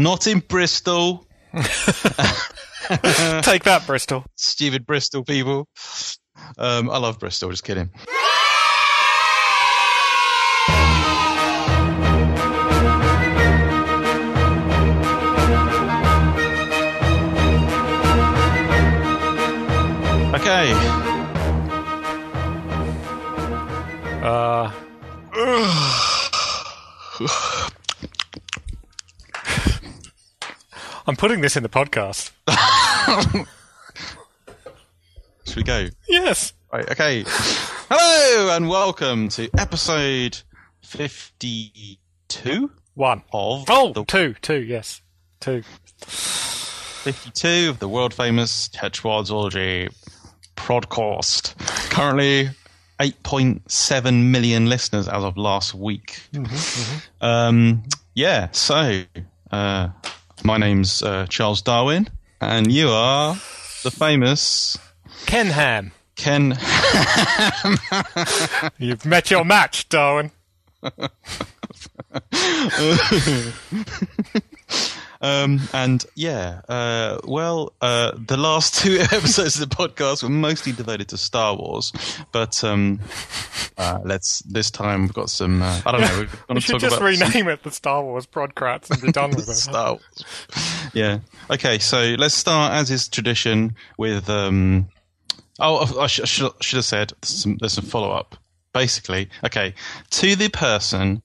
Not in Bristol. Take that, Bristol. Stupid Bristol people. Um, I love Bristol, just kidding. Putting this in the podcast. Should we go? Yes. Right, okay. Hello and welcome to episode 52 One. of Oh, the two, two, yes. Two. 52 of the world famous Tetrapod Zoology podcast. Currently 8.7 million listeners as of last week. Um, yeah, so uh, my name's uh, Charles Darwin, and you are the famous Ken Ham. Ken. You've met your match, Darwin. Um, and yeah, uh, well, uh, the last two episodes of the podcast were mostly devoted to Star Wars, but um, uh, let's this time we've got some. Uh, I don't know. We to should talk just about rename it the Star Wars Prodcrats and be done with it. Star Wars. Yeah. Okay. So let's start, as is tradition, with. Um, oh, I should, I should have said some, there's some follow up. Basically, okay, to the person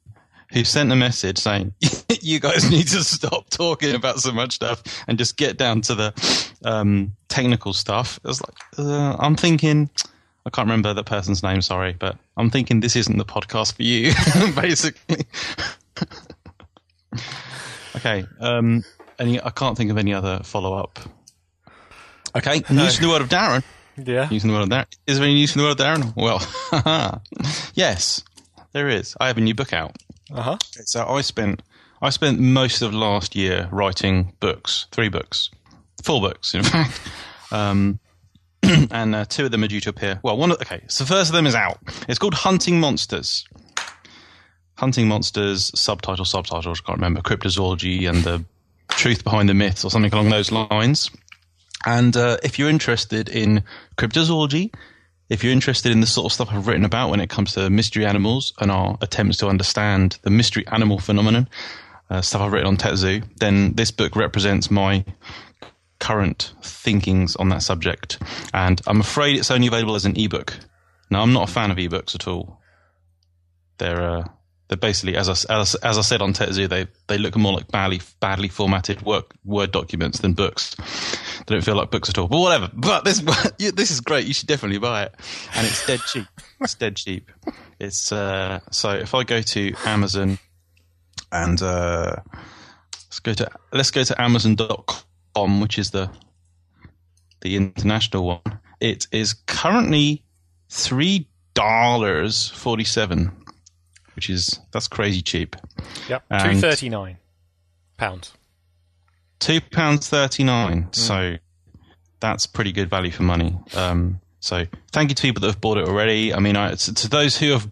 who sent a message saying you guys need to stop talking about so much stuff and just get down to the um, technical stuff. It was like uh, I'm thinking. I can't remember that person's name, sorry, but I'm thinking this isn't the podcast for you, basically. okay. Um, any, I can't think of any other follow up. Okay. News from the world of Darren. Yeah. News from the world of Darren. Is there any news from the world of Darren? Well, yes, there is. I have a new book out. Uh huh. So I spent I spent most of last year writing books, three books, four books, in fact. Um, and uh, two of them are due to appear. Well, one. Okay, so the first of them is out. It's called Hunting Monsters. Hunting Monsters, subtitle, subtitles, I can't remember, cryptozoology and the truth behind the myths or something along those lines. And uh, if you're interested in cryptozoology, if you're interested in the sort of stuff I've written about when it comes to mystery animals and our attempts to understand the mystery animal phenomenon, uh, stuff I've written on TetZoo, then this book represents my current thinkings on that subject. And I'm afraid it's only available as an ebook. Now, I'm not a fan of ebooks at all. They're uh, they're basically, as I, as, as I said on TetZoo, they they look more like badly badly formatted work word documents than books. They don't feel like books at all. But whatever. But this this is great. You should definitely buy it, and it's dead cheap. It's dead cheap. It's uh, so if I go to Amazon and uh, let's go to let's go to Amazon.com, which is the the international one. It is currently three dollars forty seven, which is that's crazy cheap. Yep. Two thirty nine pounds. two pounds thirty nine. So that's pretty good value for money. Um, so thank you to people that have bought it already. I mean, I, to, to those who have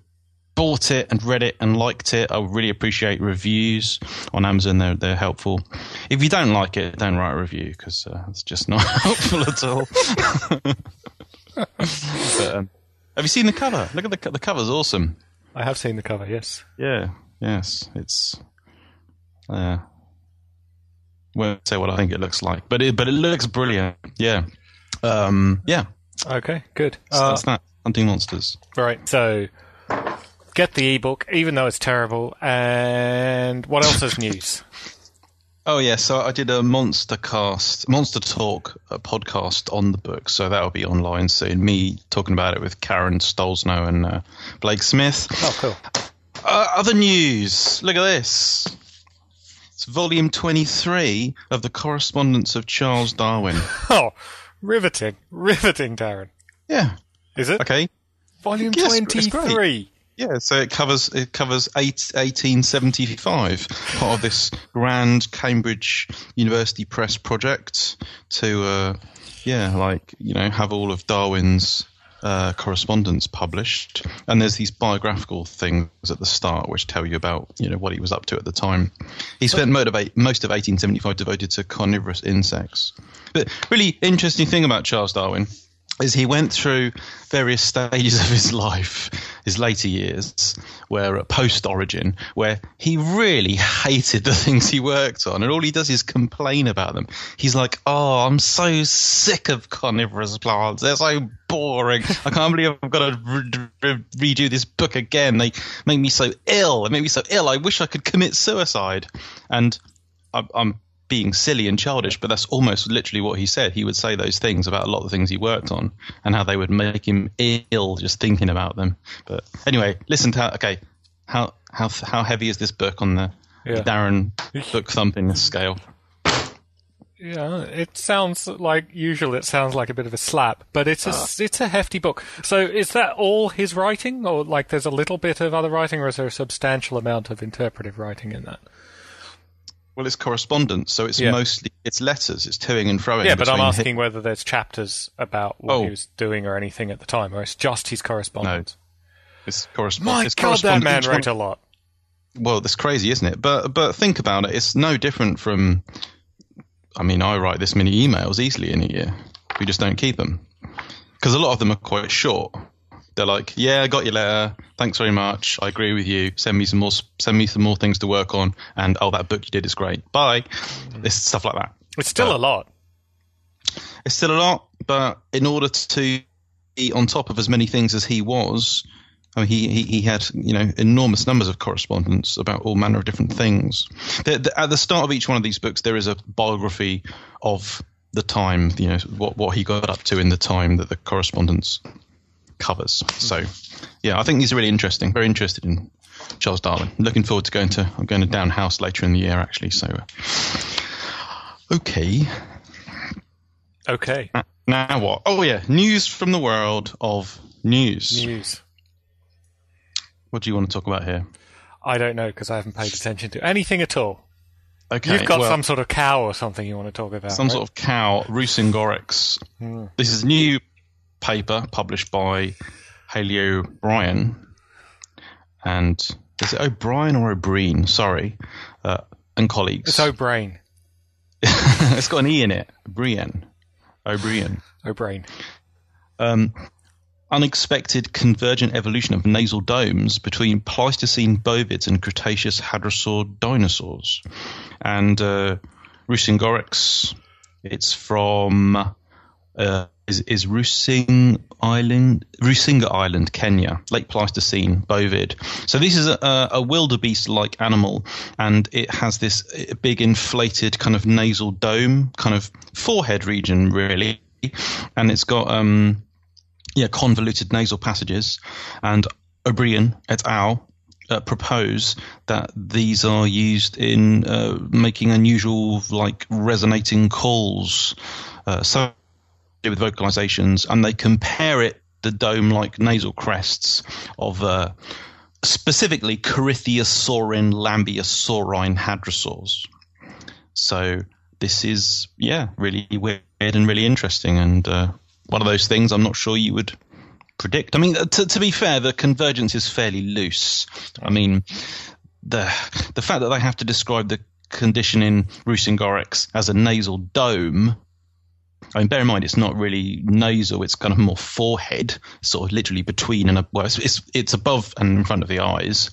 bought it and read it and liked it, I really appreciate reviews on Amazon. They're they're helpful. If you don't like it, don't write a review because uh, it's just not helpful at all. but, um, have you seen the cover? Look at the the cover's awesome. I have seen the cover. Yes. Yeah, yes, it's. Uh, won't say what I think it looks like, but it but it looks brilliant. Yeah, um, yeah. Okay. Good. So Uh, that's that. Hunting monsters. right. So get the ebook, even though it's terrible. And what else is news? Oh yeah, so I did a monster cast, monster talk a podcast on the book, so that'll be online soon. Me talking about it with Karen Stollznow and uh, Blake Smith. Oh, cool. Uh, other news. Look at this. It's volume twenty-three of the Correspondence of Charles Darwin. Oh, riveting, riveting, Darren. Yeah. Is it Okay. volume Yes, it's twenty great. three? Yeah, so it covers it covers eight, 1875, part of this grand Cambridge University Press project to, uh, yeah, like you know, have all of Darwin's uh, correspondence published, and there's these biographical things at the start which tell you about you know what he was up to at the time. He spent motivate, most of 1875 devoted to carnivorous insects. But really interesting thing about Charles Darwin is he went through various stages of his life, his later years, where post origin, where he really hated the things he worked on, and all he does is complain about them. He's like, "Oh, I'm so sick of carnivorous plants. They're so boring. I can't believe I've got to re- re- redo this book again. They make me so ill. They make me so ill. I wish I could commit suicide." And I'm being silly and childish, but that's almost literally what he said. He would say those things about a lot of the things he worked on and how they would make him ill just thinking about them. But anyway, listen to how, okay, how how how heavy is this book on the Yeah. Darren book thumping scale? Yeah, it sounds like usual. It sounds like a bit of a slap, but it's a Ah. it's a hefty book. So is that all his writing, or like there's a little bit of other writing, or is there a substantial amount of interpretive writing in that? Well, it's correspondence, so it's Yeah. mostly it's letters, it's toing and froing. Yeah, but I'm between asking whether there's chapters about what Oh. he was doing or anything at the time, or it's just his correspondence. It's correspondence. My it's God, that correspondence. man Each one- wrote a lot. well, that's crazy, isn't it? But but think about it. It's no different from. I mean, I write this many emails easily in a year. We just don't keep them because a lot of them are quite short. They're like, "Yeah, I got your letter. Thanks very much. I agree with you. Send me some more. Send me some more things to work on. And oh, that book you did is great. Bye." It's stuff like that. It's still But- a lot. It's still a lot, but in order to be on top of as many things as he was, I mean, he, he, he had you know enormous numbers of correspondence about all manner of different things. The, the, at the start of each one of these books, there is a biography of the time, you know, what what he got up to in the time that the correspondence covers. So, yeah, I think these are really interesting. Very interested in Charles Darwin. Looking forward to going to I'm going to Down House later in the year actually. So, uh, okay. Okay, Now what? Oh yeah, news from the world of news. news. What do you want to talk about here? I don't know because I haven't paid attention to anything at all. Okay, You've got well, some sort of cow or something you want to talk about. some right? sort of cow, Rusingoryx. This is new paper published by Haley O'Brien, and is it O'Brien or O'Brien? Sorry, uh, and colleagues. It's O'Brain. it's got an e in it. Brian. O'Brien. O'Brien. Um, unexpected convergent evolution of nasal domes between Pleistocene bovids and Cretaceous hadrosaur dinosaurs. And uh, Rusingoryx, it's from uh, is, is Rusing Island, Rusinga Island, Kenya, late Pleistocene bovid. So this is a, a wildebeest-like animal, and it has this uh, big inflated kind of nasal dome, kind of forehead region, really, and it's got um, yeah, convoluted nasal passages, and O'Brien et al. Uh, propose that these are used in uh, making unusual, like resonating calls, uh, so with vocalizations, and they compare it the dome-like nasal crests of uh, specifically Corythiosaurin lambeosaurine hadrosaurs. So this is yeah, really weird and really interesting, and uh, one of those things I'm not sure you would predict. I mean, to, to be fair, the convergence is fairly loose. I mean, the the fact that they have to describe the condition in Rusingoryx as a nasal dome. I mean, bear in mind it's not really nasal; it's kind of more forehead, sort of literally between and well, it's it's, it's above and in front of the eyes.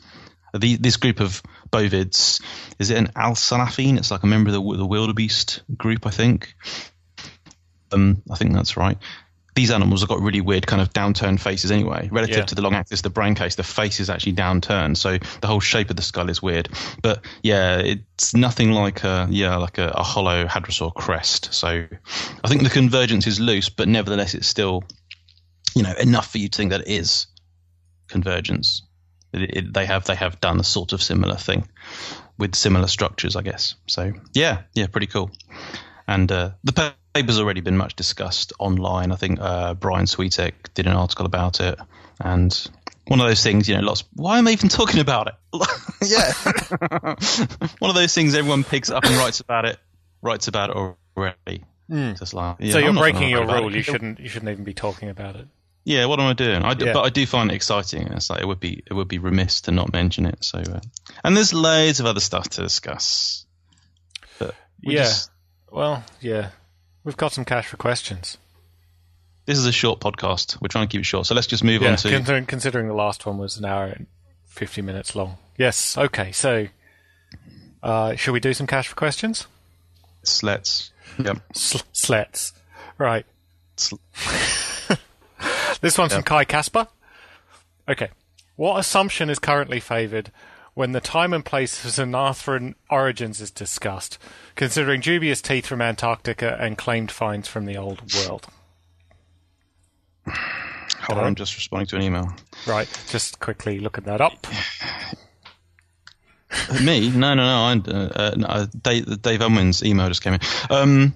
The, this group of bovids is it an alcelaphine? It's like a member of the, the wildebeest group, I think. Um, I think that's right. These animals have got really weird kind of downturned faces anyway. Relative Yeah. to the long axis, the brain case, the face is actually downturned, so the whole shape of the skull is weird. But yeah, it's nothing like a yeah like a, a hollow hadrosaur crest. So I think the convergence is loose, but nevertheless, it's still you know enough for you to think that it is convergence. It, it, they have they have done a sort of similar thing with similar structures, I guess. So yeah, yeah, pretty cool. And uh, the paper's already been much discussed online. I think uh, Brian Switek did an article about it, and one of those things, you know, lots. Why am I even talking about it? yeah, one of those things everyone picks up and writes about it, writes about it already. Just like, yeah, so you're breaking your rule. it. You shouldn't. You shouldn't even be talking about it. Yeah, what am I doing? I do, Yeah. but I do find it exciting. It's like it would be it would be remiss to not mention it. So, uh, and there's loads of other stuff to discuss. But we yeah. just- Well, yeah. We've got some cash for questions. this is a short podcast. We're trying to keep it short, so let's just move Yeah, on to. considering, considering the last one was an hour and 50 minutes long. Yes, okay, so uh, should we do some cash for questions? Let's. Yep. Sl- slets. Right. Sl- This one's from Kai Kasper. Okay. What assumption is currently favoured when the time and place of Xenarthran origins is discussed, considering dubious teeth from Antarctica and claimed finds from the old world? Hold on, I'm just responding to an email. Right, just quickly looking that up. Me? No, no, no. I, uh, no, uh, Dave, Dave Unwin's email just came in. Um,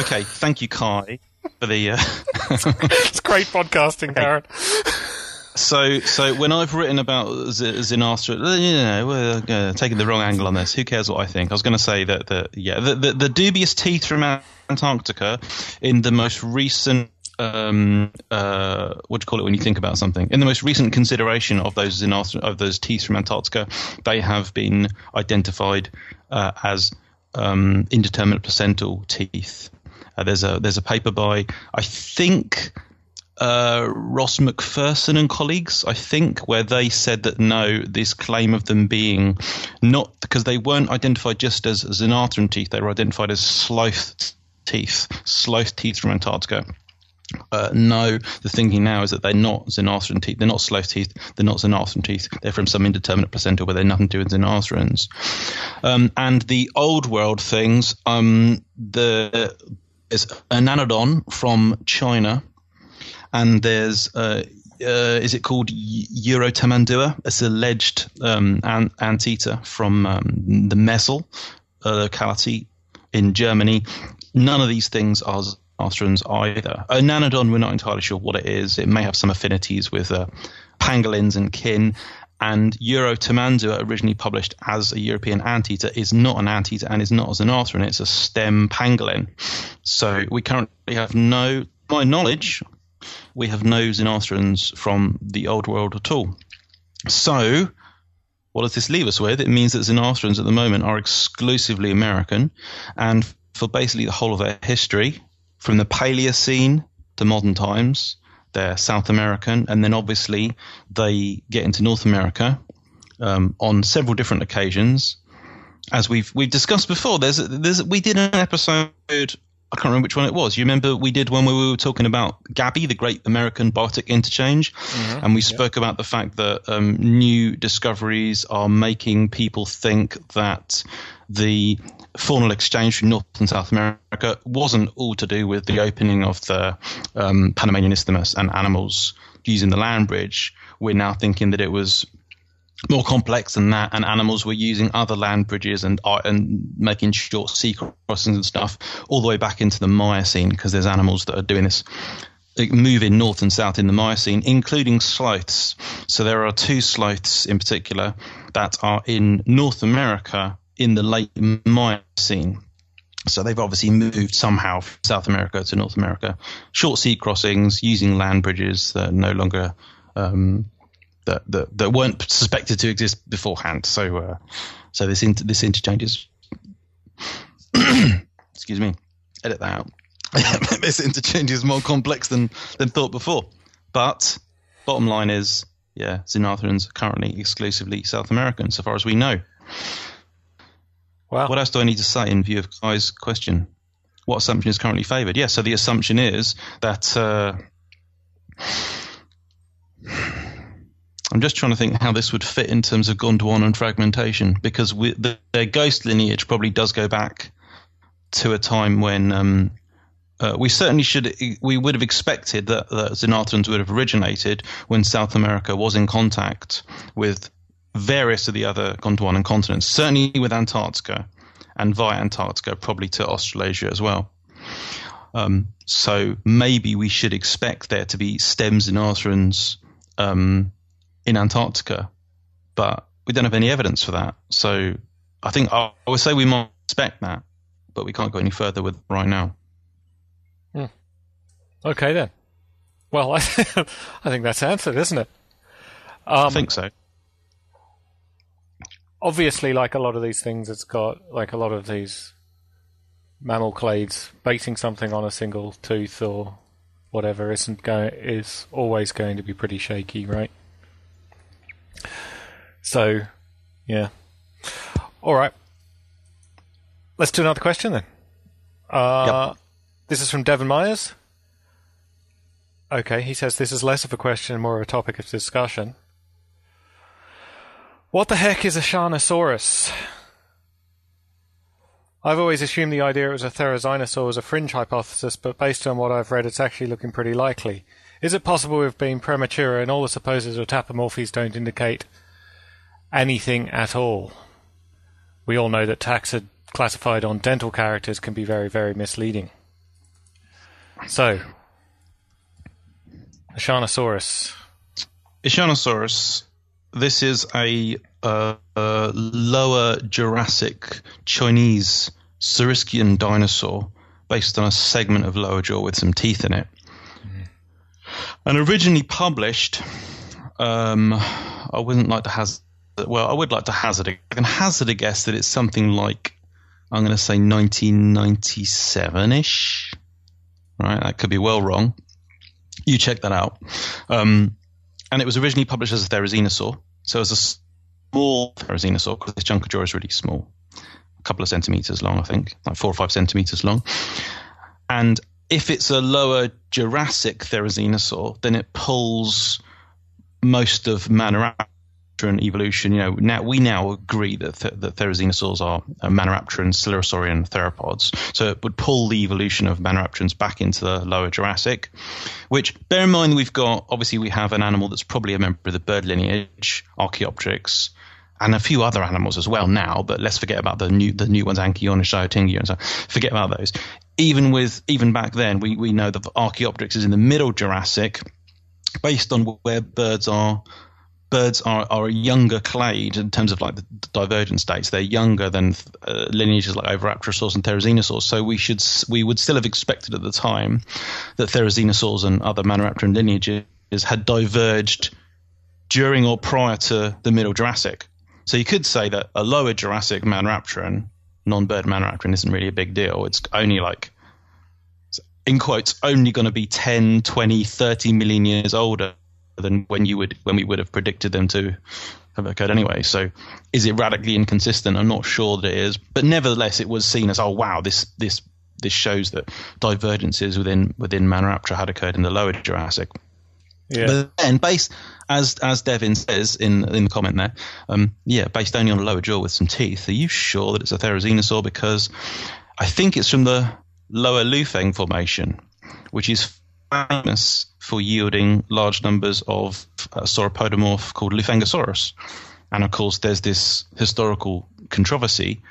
okay, thank you, Kai, for the. Uh, It's great podcasting, Darren. So, so when I've written about Z- Xenarthra, uh, you know, we're taking the wrong angle on this. Who cares what I think? I was going to say that the yeah, the, the the dubious teeth from Antarctica in the most recent. Um, uh, what do you call it when you think about something? In the most recent consideration of those Xenarthra, of those teeth from Antarctica, they have been identified uh, as um, indeterminate placental teeth. Uh, there's a there's a paper by I think uh, Ross McPherson and colleagues, I think, where they said that no, this claim of them being not because they weren't identified just as Xenarthran teeth, they were identified as sloth teeth, sloth teeth from Antarctica. Uh, no, the thinking now is that they're not Xenarthran teeth. They're not sloth teeth. They're not Xenarthran teeth. They're from some indeterminate placenta where they're nothing to do with Xenarthrans. Um, and the old world things, um, the is Ernanodon from China, and there's uh, uh, is it called Eurotamandua? It's alleged um, an- anteater from um, the Messel uh, locality in Germany. None of these things are Xenarthrans either. Uh, Ernanodon, we're not entirely sure what it is. It may have some affinities with uh, pangolins and kin. And Eurotamandua, originally published as a European anteater, is not an anteater and is not a xenarthran. It's a stem pangolin. So we currently have no, my knowledge, we have no Xenarthrans from the old world at all. So what does this leave us with? It means that Xenarthrans at the moment are exclusively American, and for basically the whole of their history, from the Paleocene to modern times, they're South American, and then obviously they get into North America um, on several different occasions. As we've we've discussed before, there's there's we did an episode. I can't remember which one it was. You remember we did one where we were talking about Gabby, the Great American Biotic Interchange, and we spoke about the fact that um, new discoveries are making people think that the faunal exchange between North and South America wasn't all to do with the opening of the um, Panamanian Isthmus and animals using the land bridge. We're now thinking that it was more complex than that, and animals were using other land bridges and uh, and making short sea crossings and stuff all the way back into the Miocene because there's animals that are doing this moving north and south in the Miocene, including sloths. So there are two sloths in particular that are in North America in the late Miocene. So they've obviously moved somehow from South America to North America. Short sea crossings using land bridges that are no longer um, that, that that weren't suspected to exist beforehand. So uh, so this inter- this interchange is excuse me, edit that out. this interchange is more complex than than thought before. But bottom line is, yeah, Xenarthrans are currently exclusively South American, so far as we know. Wow. What else do I need to say in view of Kai's question? What assumption is currently favoured? Yeah, so the assumption is that. Uh, I'm just trying to think how this would fit in terms of Gondwana and fragmentation, because we, the, their ghost lineage probably does go back to a time when um, uh, we certainly should we would have expected that, that Xenarthrans would have originated when South America was in contact with various of the other Gondwanan continents, certainly with Antarctica, and via Antarctica probably to Australasia as well. Um, so maybe we should expect there to be stems Xenarthrans um, in Antarctica, but we don't have any evidence for that. So I think I, would say we might expect that, but we can't go any further with right now. Hmm. Okay then. Well, I, I think that's answered, isn't it? Um, I think so. Obviously, like a lot of these things, it's got like a lot of these mammal clades basing something on a single tooth or whatever isn't going is always going to be pretty shaky, right? So, yeah. All right. Let's do another question then. Uh, Yep. This is from Devon Myers. Okay, he says this is less of a question and more of a topic of discussion. What the heck is Eshanosaurus? I've always assumed the idea it was a Therizinosaur was a fringe hypothesis, but based on what I've read, it's actually looking pretty likely. Is it possible we've been premature and all the supposed tapomorphies don't indicate anything at all? We all know that taxa classified on dental characters can be very, very misleading. So, a Sharnosaurus. Eshanosaurus. This is a uh, lower Jurassic Chinese Saurischian dinosaur based on a segment of lower jaw with some teeth in it. And originally published, um, I wouldn't like to hazard. Well, I would like to hazard. A, I can hazard a guess that it's something like I'm going to say 1997ish. Right, that could be well wrong. You check that out. Um, and it was originally published as a therizinosaur. So as a small therizinosaur, because this jaw is really small, a couple of centimeters long, I think, like four or five centimeters long. And if it's a lower Jurassic therizinosaur, then it pulls most of Maniraptoran evolution. You know, now we now agree that th- that therizinosaurs are Maniraptoran, Coelurosaurian theropods. So it would pull the evolution of Maniraptorans back into the lower Jurassic. Which, bear in mind, we've got obviously we have an animal that's probably a member of the bird lineage, Archaeopteryx, and a few other animals as well now. But let's forget about the new the new ones, Anchiornis, Xiaotingia, and so. Forget about those. Even with even back then, we we know that Archaeopteryx is in the middle Jurassic, based on where birds are. Birds are, are a younger clade in terms of like the divergent states. They're younger than uh, lineages like Oviraptorosaurs and Therizinosaurs. So we should we would still have expected at the time that Therizinosaurs and other Maniraptoran lineages had diverged during or prior to the Middle Jurassic. So you could say that a lower Jurassic Maniraptoran, non-bird Maniraptoran, isn't really a big deal. It's only like, in quotes, only going to be 10, 20, 30 million years older than when you would when we would have predicted them to have occurred anyway. So is it radically inconsistent? I'm not sure that it is, but nevertheless, it was seen as oh wow, this this this shows that divergences within within Maniraptora had occurred in the lower Jurassic. Yeah. But then, based as as Devin says in in the comment there, um, yeah, based only on a lower jaw with some teeth. Are you sure that it's a Therizinosaur? Because I think it's from the lower Lufeng formation, which is famous for yielding large numbers of a sauropodomorph called Lufengosaurus. And of course, there's this historical controversy.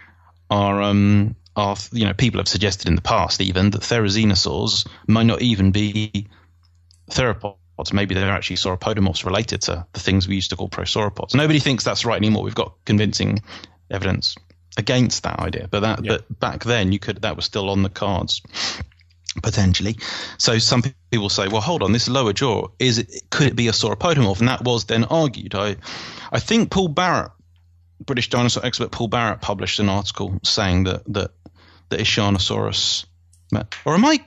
Are um, are you know people have suggested in the past even that Therizinosaurs might not even be theropods. Maybe they're actually sauropodomorphs related to the things we used to call prosauropods. Nobody thinks that's right anymore. We've got convincing evidence against that idea. But that, Yeah. but back then, you could that was still on the cards potentially. So some people say, well, hold on, this lower jaw is it could it be a sauropodomorph? And that was then argued. I, I think Paul Barrett, British dinosaur expert Paul Barrett, published an article saying that that that Eshanosaurus, or am I?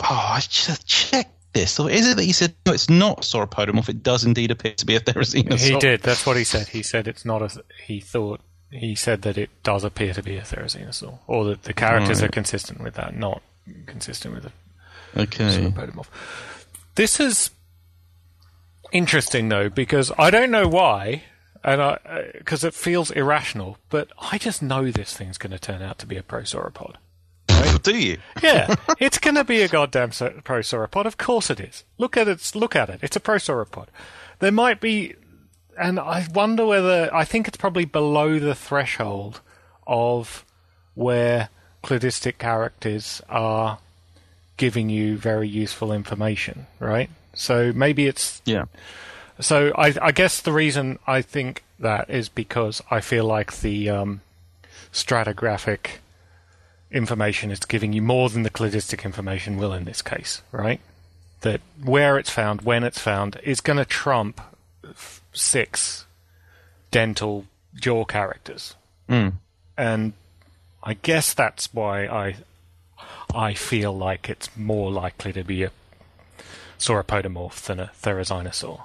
Oh, I just checked this. Or is it that he said no? It's not sauropodomorph. It does indeed appear to be a therizinosaur. He did. That's what he said. He said it's not a. He thought. He said that it does appear to be a therizinosaur, or that the characters Right. are consistent with that, not consistent with a Okay. Podomorph. This is interesting though because I don't know why, and I uh, because it feels irrational, but I just know this thing's going to turn out to be a prosauropod. Do you? Yeah, it's going to be a goddamn prosauropod. Of course it is. Look at it. Look at it. It's a prosauropod. There might be, and I wonder whether I think it's probably below the threshold of where cladistic characters are giving you very useful information, right? So maybe it's Yeah. so I, I guess the reason I think that is because I feel like the um, stratigraphic information is giving you more than the cladistic information will in this case, right? that where it's found, when it's found, is going to trump six dental jaw characters. Mm. And I guess that's why I I feel like it's more likely to be a sauropodomorph than a therizinosaur.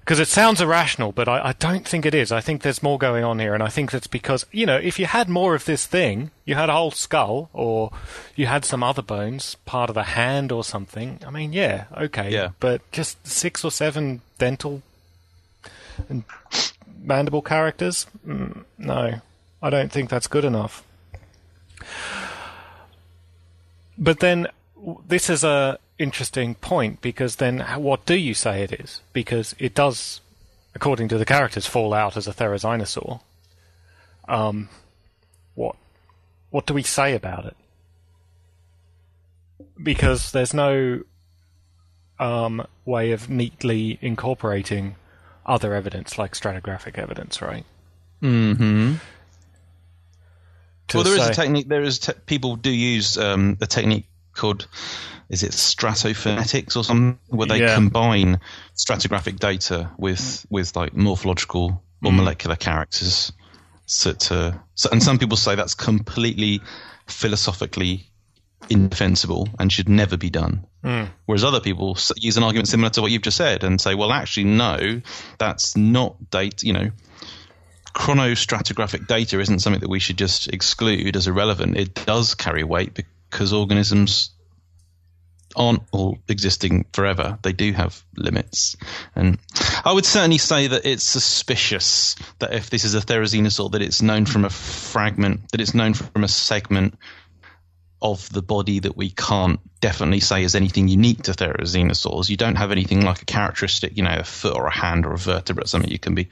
Because it sounds irrational, but I, I, don't think it is. I think there's more going on here, and I think that's because, you know, if you had more of this thing, you had a whole skull, or you had some other bones, part of the hand or something, I mean, yeah, okay. Yeah. But just six or seven dental and mandible characters? Mm, no, I don't think that's good enough. But then this is a interesting point because then what do you say it is? Because it does, according to the characters, fall out as a therizinosaur. Um, what what do we say about it? Because there's no um, way of neatly incorporating other evidence like stratigraphic evidence, right? Hmm. Well, there say, is a technique. There is te- people do use um, a technique called is it stratophenetics or something where they yeah. combine stratigraphic data with with like morphological or mm. molecular characters. So, to, so, and some people say that's completely philosophically indefensible and should never be done. Mm. Whereas other people use an argument similar to what you've just said and say, well, actually, no, that's not data. You know, chronostratigraphic data isn't something that we should just exclude as irrelevant. It does carry weight because organisms aren't all existing forever. They do have limits. And I would certainly say that it's suspicious that if this is a therizinosaur, that it's known from a fragment, that it's known from a segment of the body that we can't definitely say is anything unique to therizinosaurs. You don't have anything like a characteristic, you know, a foot or a hand or a vertebra, something you can be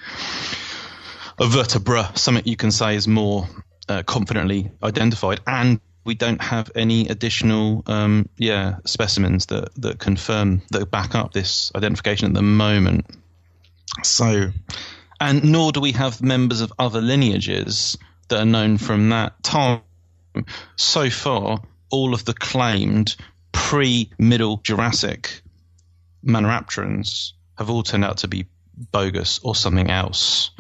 a vertebra, something you can say is more uh, confidently identified and we don't have any additional um, yeah specimens that that confirm that back up this identification at the moment. So, and nor do we have members of other lineages that are known from that time. So far, all of the claimed pre-Middle Jurassic Maniraptorans have all turned out to be bogus or something else.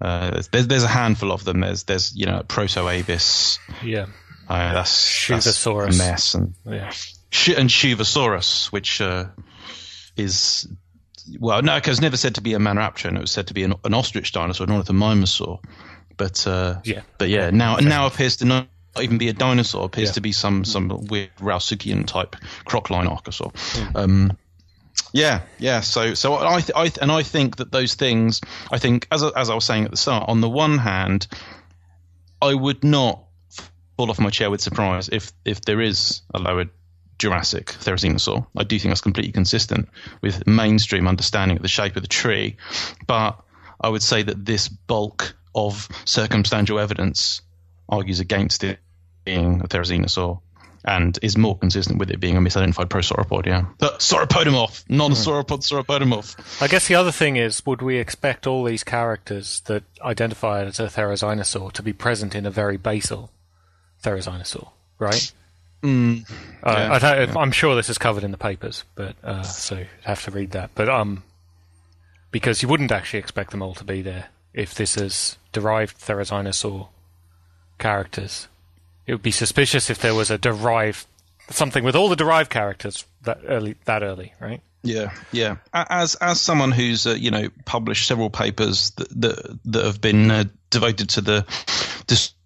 Uh, there's, there's a handful of them. There's there's you know Proto-Aves. Yeah. Uh, that's Shuvasaurus. That's a mess and yeah. and Shuvasaurus, which uh, is well, no, because never said to be a Maniraptor, it was said to be an, an ostrich dinosaur, not a mimosaur. But uh, yeah, but yeah, now now appears to not even be a dinosaur. Appears yeah. to be some some weird Rauisuchian type crocline archosaur. Mm. Um, yeah, yeah. So, so I, th- I th- and I think that those things. I think, as as I was saying at the start, on the one hand, I would not fall off my chair with surprise if if there is a lower Jurassic therizinosaur. I do think that's completely consistent with mainstream understanding of the shape of the tree, but I would say that this bulk of circumstantial evidence argues against it being a therizinosaur and is more consistent with it being a misidentified prosauropod. Yeah, but sauropodomorph, non-sauropod hmm. sauropodomorph. I guess the other thing is, would we expect all these characters that identify it as a therizinosaur to be present in a very basal therizinosaur, right? Mm, uh, yeah, I am sure this is covered in the papers, but uh, so you have to read that. But um, because you wouldn't actually expect them all to be there if this is derived therizinosaur characters. It would be suspicious if there was a derived something with all the derived characters that early. That early, right? Yeah, yeah. As as someone who's uh, you know published several papers that that, that have been uh, devoted to the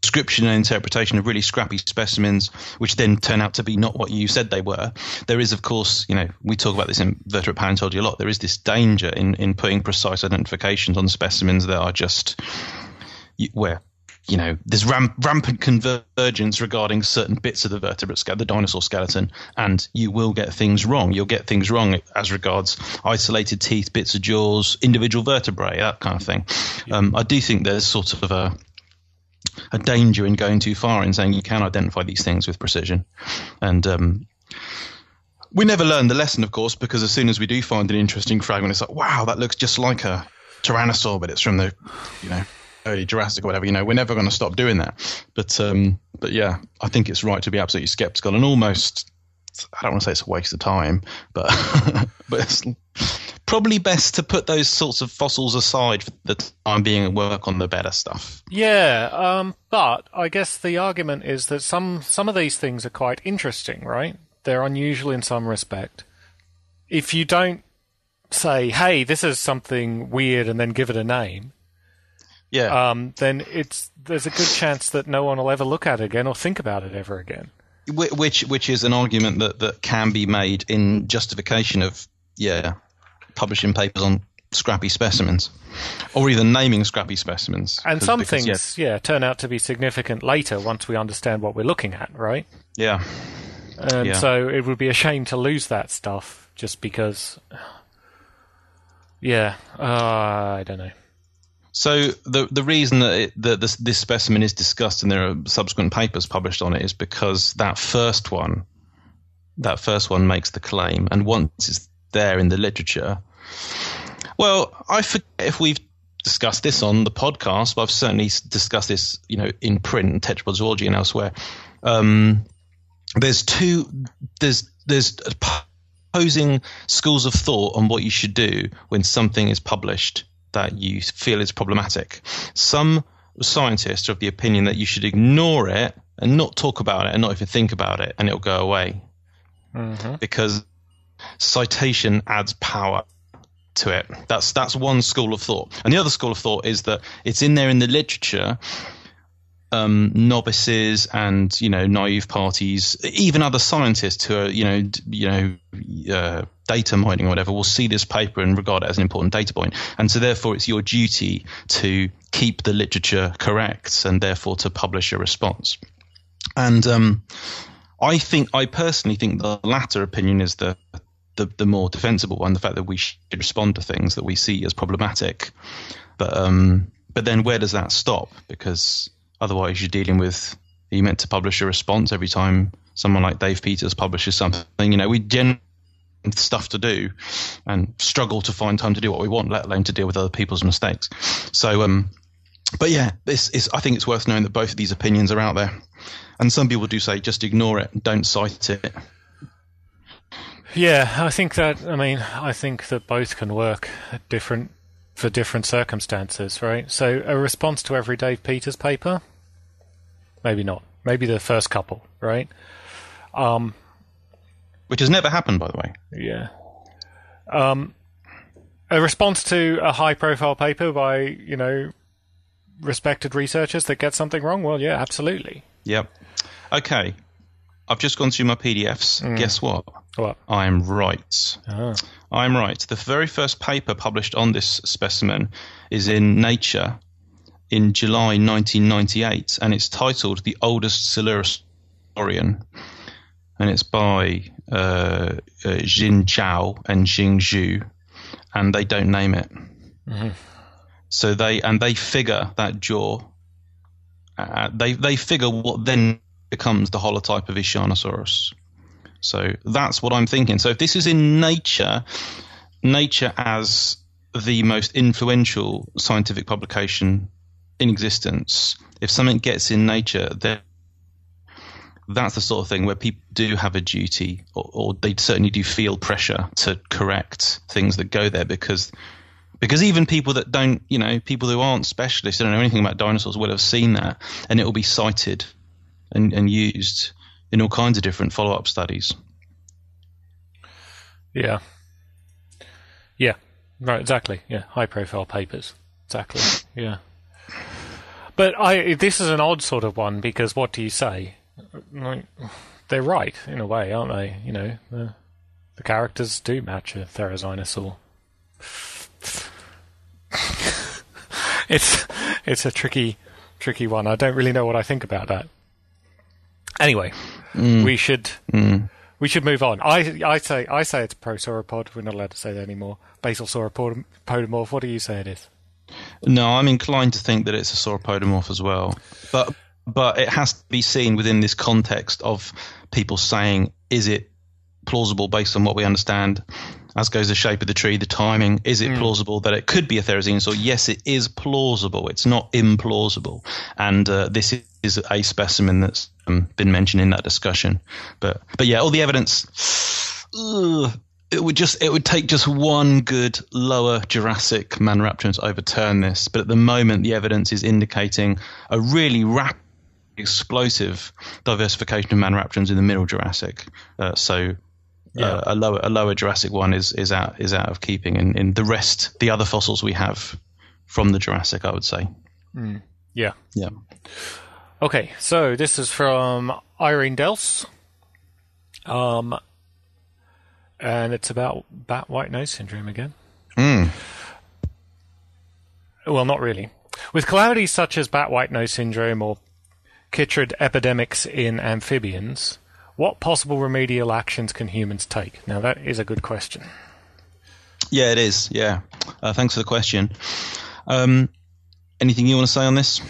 description and interpretation of really scrappy specimens, which then turn out to be not what you said they were. There is, of course, you know, we talk about this in vertebrate paleontology a lot. There is this danger in in putting precise identifications on specimens that are just where you know, there's ramp, rampant convergence regarding certain bits of the vertebrate skeleton, the dinosaur skeleton, and you will get things wrong. You'll get things wrong as regards isolated teeth, bits of jaws, individual vertebrae, that kind of thing. Um, I do think there's sort of a a danger in going too far in saying you can identify these things with precision. And um, we never learn the lesson, of course, because as soon as we do find an interesting fragment, it's like, wow, that looks just like a tyrannosaur, but it's from the, you know, early Jurassic or whatever. You know, we're never going to stop doing that. But um, but yeah, I think it's right to be absolutely skeptical and almost I don't want to say it's a waste of time, but but it's probably best to put those sorts of fossils aside for the time being and work on the better stuff. Yeah, um, but I guess the argument is that some some of these things are quite interesting, right? They're unusual in some respect. If you don't say, "Hey, this is something weird," and then give it a name, Yeah, um, then it's there's a good chance that no one will ever look at it again or think about it ever again. Which which is an argument that that can be made in justification of yeah publishing papers on scrappy specimens or even naming scrappy specimens And some because, things, yeah, turn out to be significant later once we understand what we're looking at, right? yeah, And Yeah. so it would be a shame to lose that stuff just because. Yeah, uh, I don't know. So the the reason that it, that this, this specimen is discussed and there are subsequent papers published on it is because that first one, that first one makes the claim, and once it's there in the literature, well, I forget if we've discussed this on the podcast, but I've certainly discussed this, you know, in print, tetrapozoology, and elsewhere. Um, there's two there's there's opposing schools of thought on what you should do when something is published that you feel is problematic. Some scientists are of the opinion that you should ignore it and not talk about it and not even think about it, and it'll go away because citation adds power to it. That's that's one school of thought, and the other school of thought is that it's in there in the literature. Um, novices and you know naive parties, even other scientists who are you know you know uh, data mining or whatever, will see this paper and regard it as an important data point. point, and so therefore it's your duty to keep the literature correct and therefore to publish a response. And um, I think I personally think the latter opinion is the the, the more defensible one, the fact that we should respond to things that we see as problematic. But um, but then where does that stop? Because otherwise you're dealing with are you meant to publish a response every time someone like Dave Peters publishes something? You know, we gen stuff to do and struggle to find time to do what we want, let alone to deal with other people's mistakes. So um but yeah, this is I think it's worth knowing that both of these opinions are out there. And some people do say just ignore it, don't cite it. Yeah, I think that. I mean, I think that both can work different for different circumstances, right? So, a response to every Dave Peters paper, maybe not. Maybe the first couple, right? Um, Which has never happened, by the way. yeah. Um, a response to a high-profile paper by you know respected researchers that get something wrong. Well, yeah, absolutely. Yep. Okay. I've just gone through my PDFs. Guess what? What? I'm right. Ah. I'm right. The very first paper published on this specimen is in Nature in July 1998, and it's titled "The Oldest Coelurosaurian," and it's by uh, uh, Jin Zhao and Jing Zhu, and they don't name it. So they and they figure that jaw. Uh, they they figure what then becomes the holotype of Eshanosaurus. So that's what I'm thinking. So if this is in Nature, Nature as the most influential scientific publication in existence, if something gets in Nature, then that's the sort of thing where people do have a duty, or, or they certainly do feel pressure to correct things that go there because because even people that don't, you know, people who aren't specialists, don't know anything about dinosaurs, will have seen that, and it will be cited and, and used in all kinds of different follow-up studies. Yeah. Yeah. Right. Exactly. Yeah. High-profile papers. Exactly. Yeah. But I. This is an odd sort of one because what do you say? Like, they're right in a way, aren't they? You know, the, the characters do match a Therizinosaur. it's it's a tricky tricky one. I don't really know what I think about that. Anyway, mm. we should mm. we should move on. I I say I say it's prosauropod. We're not allowed to say that anymore. Basal sauropodomorph. What do you say it is? No, I'm inclined to think that it's a sauropodomorph as well, but but it has to be seen within this context of people saying, is it plausible based on what we understand? As goes the shape of the tree, the timing. Is it mm. plausible that it could be a therizinosaur? Yes, it is plausible. It's not implausible, and uh, this is a specimen that's um, been mentioned in that discussion. But but yeah, all the evidence. Ugh, it would just it would take just one good lower Jurassic Maniraptor to overturn this. But at the moment, the evidence is indicating a really rapid, explosive diversification of Maniraptorans in the Middle Jurassic. Uh, so. Yeah. Uh, a lower a lower Jurassic one is, is out is out of keeping, and in the rest the other fossils we have from the Jurassic, I would say. Yeah. Yeah. Okay, so this is from Irene Dels. Um, and it's about bat white nose syndrome again. Mm. Well, not really. With calamities such as bat white nose syndrome or chytrid epidemics in amphibians, what possible remedial actions can humans take? Now, that is a good question. Yeah, it is. Yeah. Uh, thanks for the question. Um, anything you want to say on this?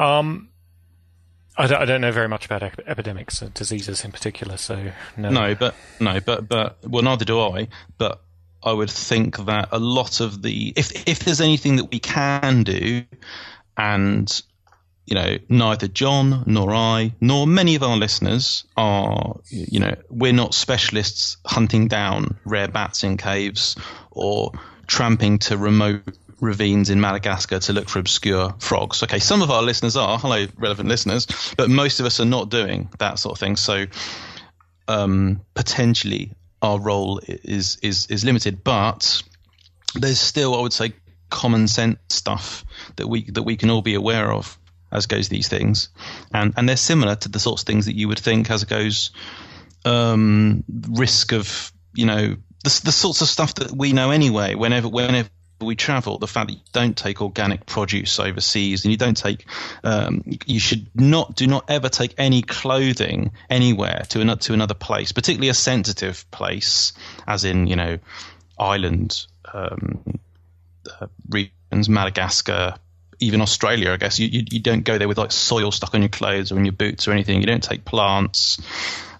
Um, I don't, I don't know very much about ep- epidemics and diseases in particular, so no. No, but no, but but well, neither do I. But I would think that a lot of the if if there's anything that we can do, and you know, neither John nor I nor many of our listeners are, you know, we're not specialists hunting down rare bats in caves or tramping to remote ravines in Madagascar to look for obscure frogs. Okay, some of our listeners are, hello, relevant listeners, but most of us are not doing that sort of thing. So um, potentially our role is is is limited, but there's still, I would say, common sense stuff that we that we can all be aware of as goes these things, and and they're similar to the sorts of things that you would think as goes um, risk of you know the, the sorts of stuff that we know anyway. Whenever whenever we travel, the fact that you don't take organic produce overseas and you don't take, um, you should not do not ever take any clothing anywhere to another to another place, particularly a sensitive place, as in you know, island um, uh, regions, Madagascar, even Australia. I guess you, you you don't go there with like soil stuck on your clothes or in your boots or anything. You don't take plants,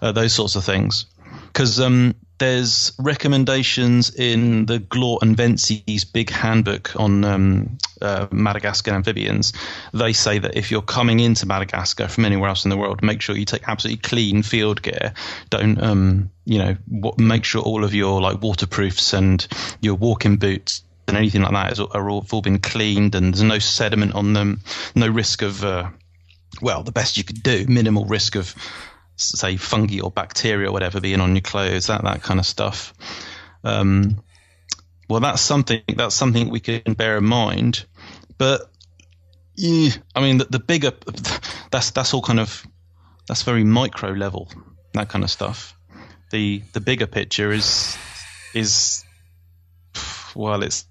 uh, those sorts of things, because um, there's recommendations in the Glaw and Vences' big handbook on um, uh, Madagascar amphibians. They say that if you're coming into Madagascar from anywhere else in the world, make sure you take absolutely clean field gear. Don't, um, you know, w- make sure all of your like waterproofs and your walking boots and anything like that is, are all, have all been cleaned and there's no sediment on them, no risk of. Uh, well, the best you could do, minimal risk of say fungi or bacteria or whatever being on your clothes, that that kind of stuff. Um, well, that's something that's something we can bear in mind. But yeah, I mean, the, the bigger that's that's all kind of that's very micro level that kind of stuff. The the bigger picture is is well, it's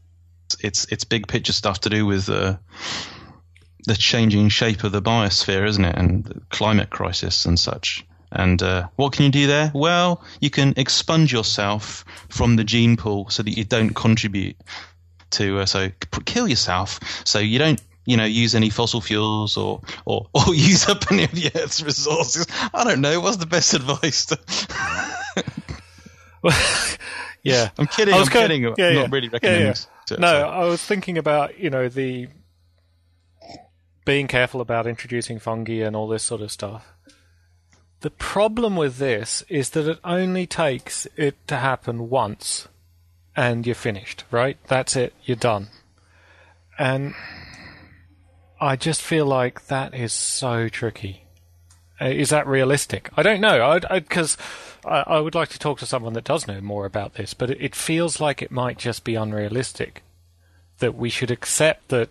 it's it's big picture stuff to do with. Uh, the changing shape of the biosphere, isn't it, and the climate crisis and such. And uh, what can you do there? Well, you can expunge yourself from the gene pool so that you don't contribute to. Uh, so kill yourself so you don't. You know, use any fossil fuels or, or, or use up any of the Earth's resources. I don't know. What's the best advice? To... yeah, I'm kidding. I I'm was kind- kidding. yeah, I'm yeah. not really Yeah, recommending. yeah. it, No, so- I was thinking about you know the being careful about introducing fungi and all this sort of stuff. The problem with this is that it only takes it to happen once, and you're finished. Right? That's it. You're done. And I just feel like that is so tricky. Uh, Is that realistic? I don't know. Because I, I, would like to talk to someone that does know more about this, but it, it feels like it might just be unrealistic. That we should accept that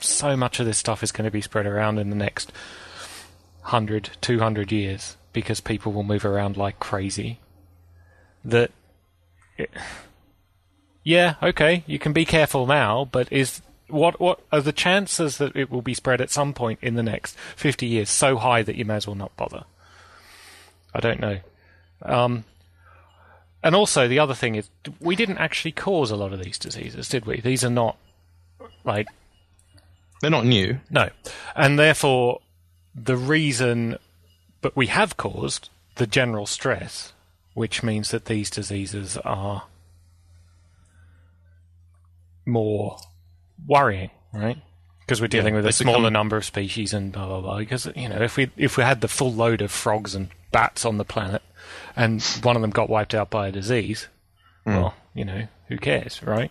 so much of this stuff is going to be spread around in the next 100, 200 years because people will move around like crazy. That. It, yeah, okay, you can be careful now, but is what what are the chances that it will be spread at some point in the next 50 years so high that you may as well not bother? I don't know. Um, and also, the other thing is, we didn't actually cause a lot of these diseases, did we? These are not like They're not new. no, and therefore, the reason, but we have caused the general stress, which means that these diseases are more worrying, right? because we're dealing Yeah, with a smaller become- number of species and blah blah blah. Because you know, if we if we had the full load of frogs and bats on the planet, and one of them got wiped out by a disease, well, you know, who cares, right?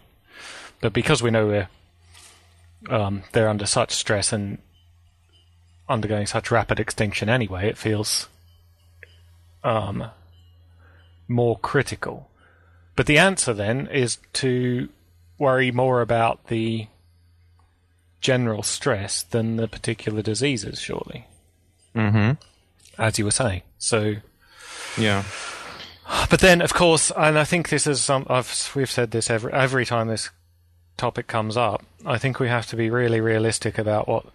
But because we know we're um, they're under such stress and undergoing such rapid extinction anyway, it feels um, more critical. But the answer then is to worry more about the general stress than the particular diseases, surely. Mm-hmm. As you were saying. So, Yeah. but then, of course, and I think this is some. I've we've said this every every time this topic comes up. I think we have to be really realistic about what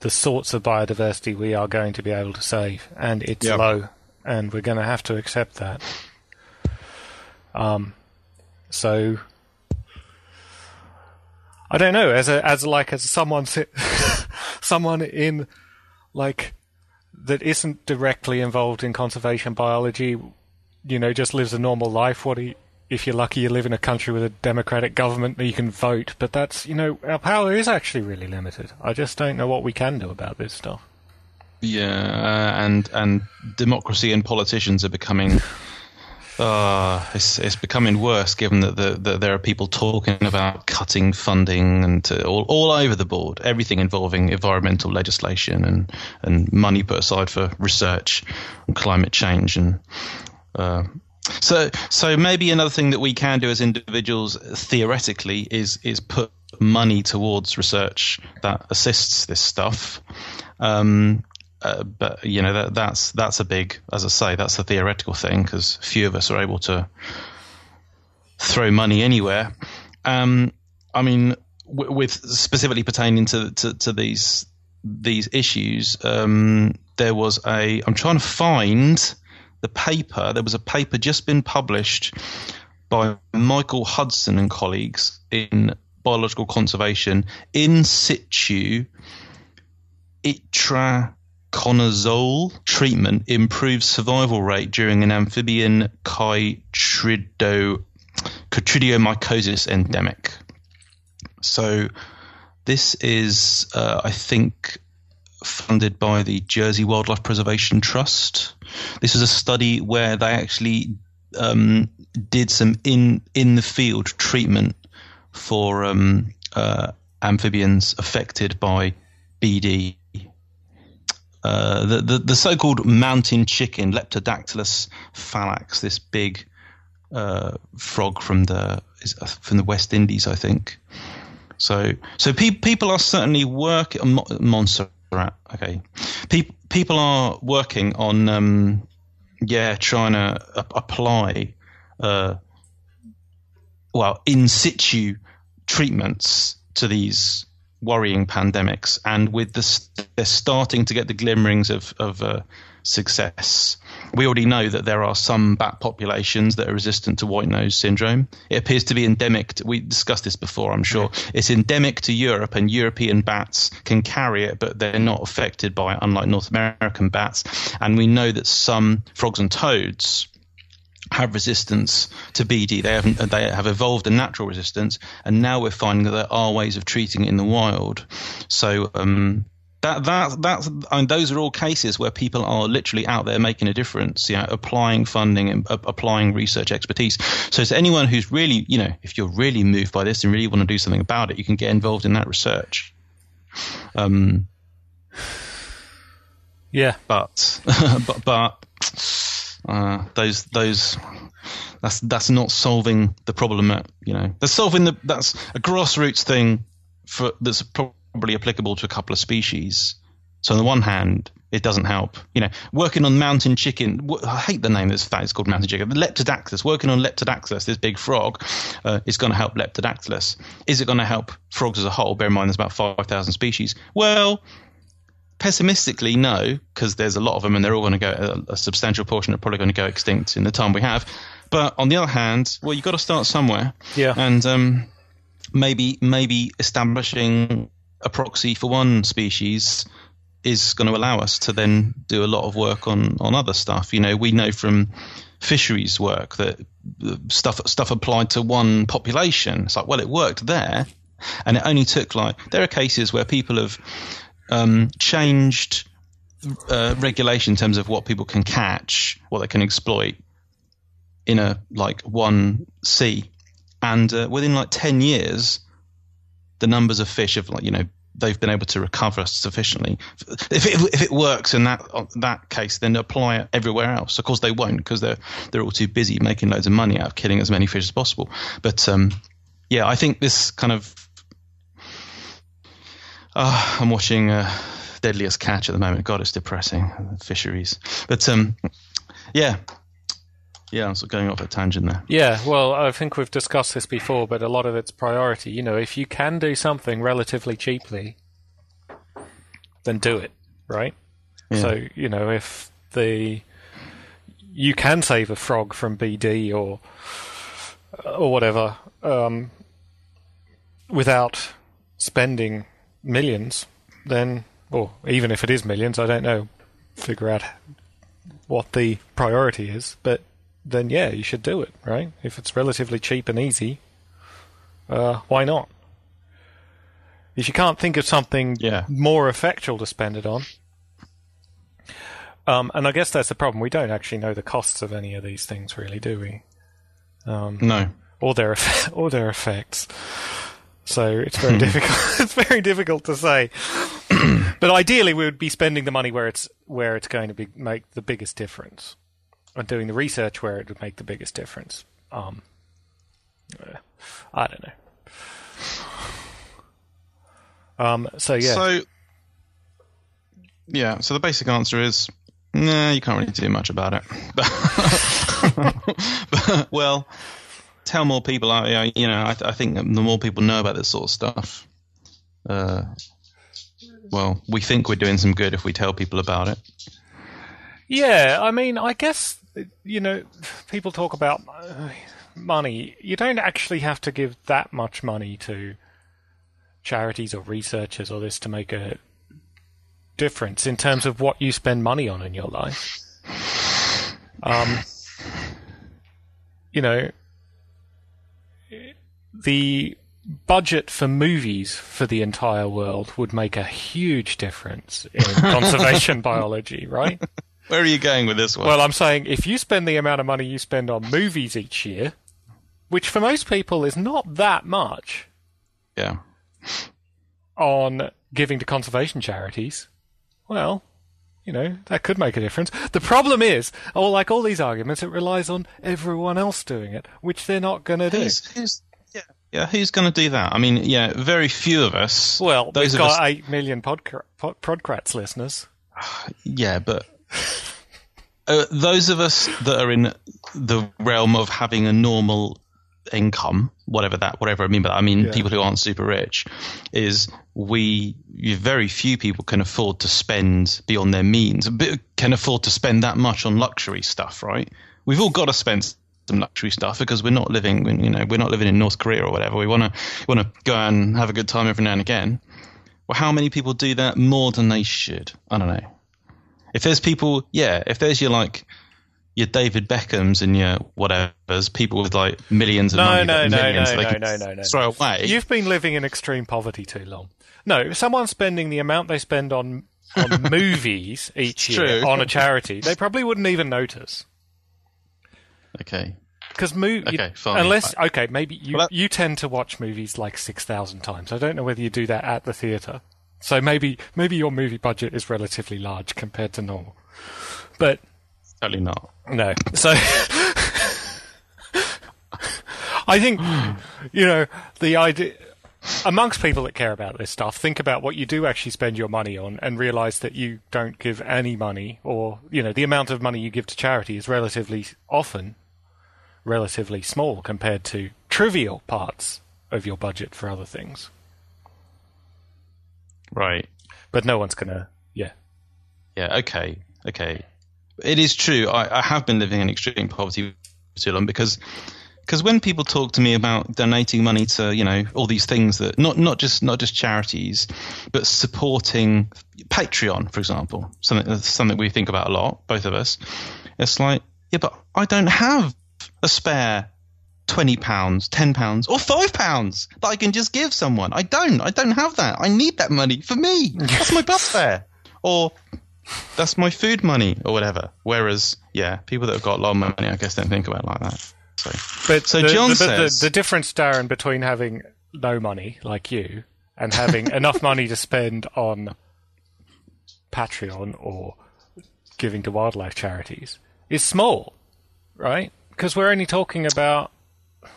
the sorts of biodiversity we are going to be able to save, and it's Yep. low, and we're going to have to accept that. Um, so I don't know. As a as like as someone someone in like that isn't directly involved in conservation biology, you know, just lives a normal life. What do you, if you're lucky, you live in a country with a democratic government that you can vote, but that's you know our power is actually really limited. I just don't know what we can do about this stuff. Yeah, uh, and and democracy and politicians are becoming. Uh, it's it's becoming worse, given that the, the, there are people talking about cutting funding and all all over the board, everything involving environmental legislation and and money put aside for research on climate change and. Uh, so, so maybe another thing that we can do as individuals, theoretically, is is put money towards research that assists this stuff. Um, uh, but you know that that's that's a big, as I say, that's a theoretical thing because few of us are able to throw money anywhere. Um, I mean, w- with specifically pertaining to, to, to these these issues, um, there was a. I'm trying to find the paper. There was a paper just been published by Michael Hudson and colleagues in Biological Conservation in situ itraconazole treatment improves survival rate during an amphibian chytrido, chytridiomycosis endemic. So this is, uh, I think, funded by the Jersey Wildlife Preservation Trust. This is a study where they actually um, did some in in the field treatment for um, uh, amphibians affected by BD. Uh, the, the the so-called mountain chicken, Leptodactylus fallax, this big uh, frog from the uh, from the West Indies, I think. So so pe- people are certainly working Mo- Montserrat. Okay, pe- people are working on um, yeah trying to apply uh, well in situ treatments to these worrying pandemics, and with this, they're starting to get the glimmerings of of uh, success. We already know that there are some bat populations that are resistant to white nose syndrome. It appears to be endemic. To, we discussed this before, I'm sure. It's endemic to Europe, and European bats can carry it, but they're not affected by it, unlike North American bats. And we know that some frogs and toads have resistance to BD. They have they have evolved a natural resistance, and now we're finding that there are ways of treating it in the wild. So um, that that that's I mean, those are all cases where people are literally out there making a difference. You know, applying funding and uh, applying research expertise. So to anyone who's really, you know, if you're really moved by this and really want to do something about it, you can get involved in that research. Um, Yeah, but but but uh, those those that's that's not solving the problem. At, you know, that's solving the that's a grassroots thing for that's probably applicable to a couple of species. So on the one hand, it doesn't help. You know, working on mountain chicken. I hate the name of this. It's called mountain chicken. Leptodactylus. Working on Leptodactylus, this big frog, uh, is going to help Leptodactylus. Is it going to help frogs as a whole? Bear in mind, there's about five thousand species. Well, pessimistically, no, because there's a lot of them, and they're all going to go. A, a substantial portion are probably going to go extinct in the time we have. But on the other hand, well, you've got to start somewhere. Yeah. And um, maybe maybe establishing a proxy for one species is going to allow us to then do a lot of work on on other stuff. You know, we know from fisheries work that uh, stuff stuff applied to one population. It's like, well, it worked there. and it only took like there are cases where people have um, changed uh, regulation in terms of what people can catch, what they can exploit in a like one sea, and uh, within like ten years, the numbers of fish have like you know they've been able to recover sufficiently. If it, if it works in that that case, then apply it everywhere else. Of course, they won't because they're they're all too busy making loads of money out of killing as many fish as possible. But um, yeah, I think this kind of uh, I'm watching uh, Deadliest Catch at the moment. God, it's depressing. Fisheries, but um, yeah. Yeah, I'm sort of going off a tangent there. Yeah, well, I think we've discussed this before, but a lot of it's priority. You know, if you can do something relatively cheaply, then do it, right? Yeah. So, you know, if the you can save a frog from BD or or whatever um, without spending millions, then, or even if it is millions, I don't know, figure out what the priority is, but then yeah, you should do it, right? If it's relatively cheap and easy, uh, why not? If you can't think of something Yeah. more effectual to spend it on, um, and I guess that's the problem. We don't actually know the costs of any of these things, really, do we? No. Or their eff- or their effects. So it's very difficult. It's very difficult to say. but ideally, we would be spending the money where it's where it's going to be make the biggest difference, and doing the research where it would make the biggest difference. Um, uh, I don't know. Um, so yeah, So, yeah. So the basic answer is, nah, you can't really do much about it. but, well, tell more people. I, I you know, I, I think the more people know about this sort of stuff, uh, well, we think we're doing some good if we tell people about it. Yeah, I mean, I guess you know, people talk about uh, money. You don't actually have to give that much money to charities or researchers or this to make a difference in terms of what you spend money on in your life. Um, you know, the budget for movies for the entire world would make a huge difference in conservation biology, right? Where are you going with this one? Well, I'm saying if you spend the amount of money you spend on movies each year, which for most people is not that much, yeah. on giving to conservation charities, well, you know, that could make a difference. The problem is, oh, like all these arguments, it relies on everyone else doing it, which they're not going to do. Who's, who's, yeah, yeah, who's going to do that? I mean, yeah, very few of us. Well, those we've got us, 8 million podca- pod- Prodcrats listeners. yeah, but uh, those of us that are in the realm of having a normal income, whatever that, whatever I mean by that, I mean Yeah. people who aren't super rich, is we very few people can afford to spend beyond their means, can afford to spend that much on luxury stuff, right? We've all got to spend some luxury stuff because we're not living, you know, we're not living in North Korea or whatever. We want to want to go and have a good time every now and again. Well, how many people do that more than they should? I don't know. If there's people, yeah, if there's your like your David Beckhams and your whatever's people with like millions of No, money, no, no, millions no, no, no, no, no. throw away. You've been living in extreme poverty too long. No, someone spending the amount they spend on on movies each year true. on a charity, they probably wouldn't even notice. okay, Because mo- Okay, fine. unless okay, maybe you Well, that- you tend to watch movies like six thousand times. I don't know whether you do that at the theatre. So maybe maybe your movie budget is relatively large compared to normal. But certainly not. no. So I think you know the idea amongst people that care about this stuff. Think about what you do actually spend your money on, and realize that you don't give any money, or you know the amount of money you give to charity is relatively often relatively small compared to trivial parts of your budget for other things. Right. But no one's gonna, yeah, Yeah. Okay. Okay. It is true. I, I have been living in extreme poverty for too long because because when people talk to me about donating money to you know all these things that not not just not just charities but supporting Patreon for example something something we think about a lot both of us it's like yeah but I don't have a spare twenty pounds, ten pounds, or five pounds that I can just give someone. I don't. I don't have that. I need that money for me. That's my bus fare, or that's my food money, or whatever. Whereas, yeah, people that have got a lot of money, I guess, don't think about it like that. So, But So the, John the, says- the, the difference, Darren, between having no money like you and having enough money to spend on Patreon or giving to wildlife charities is small, right? Because we're only talking about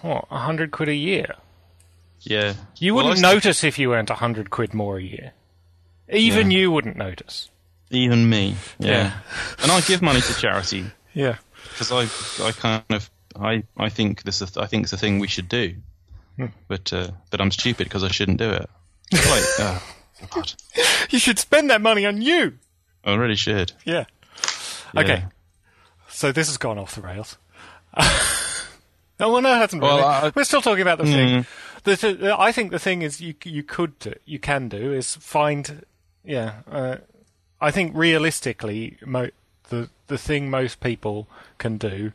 what a hundred quid a year. yeah, You Well, wouldn't notice if you earned a hundred quid more a year. Even you wouldn't notice. even me. Yeah. Yeah. and I give money to charity Yeah. because I, I kind of, I, I think this is, I think it's a thing we should do, Hmm. but, uh, but I'm stupid because I shouldn't do it. Like, oh, God, You should spend that money on you. I really should. Yeah. Yeah. Okay. So this has gone off the rails. no, well, no, it hasn't really. Well, I- We're still talking about the thing. Mm. The, th- I think the thing is you you could do, you can do is find yeah. Uh, I think realistically, mo- the the thing most people can do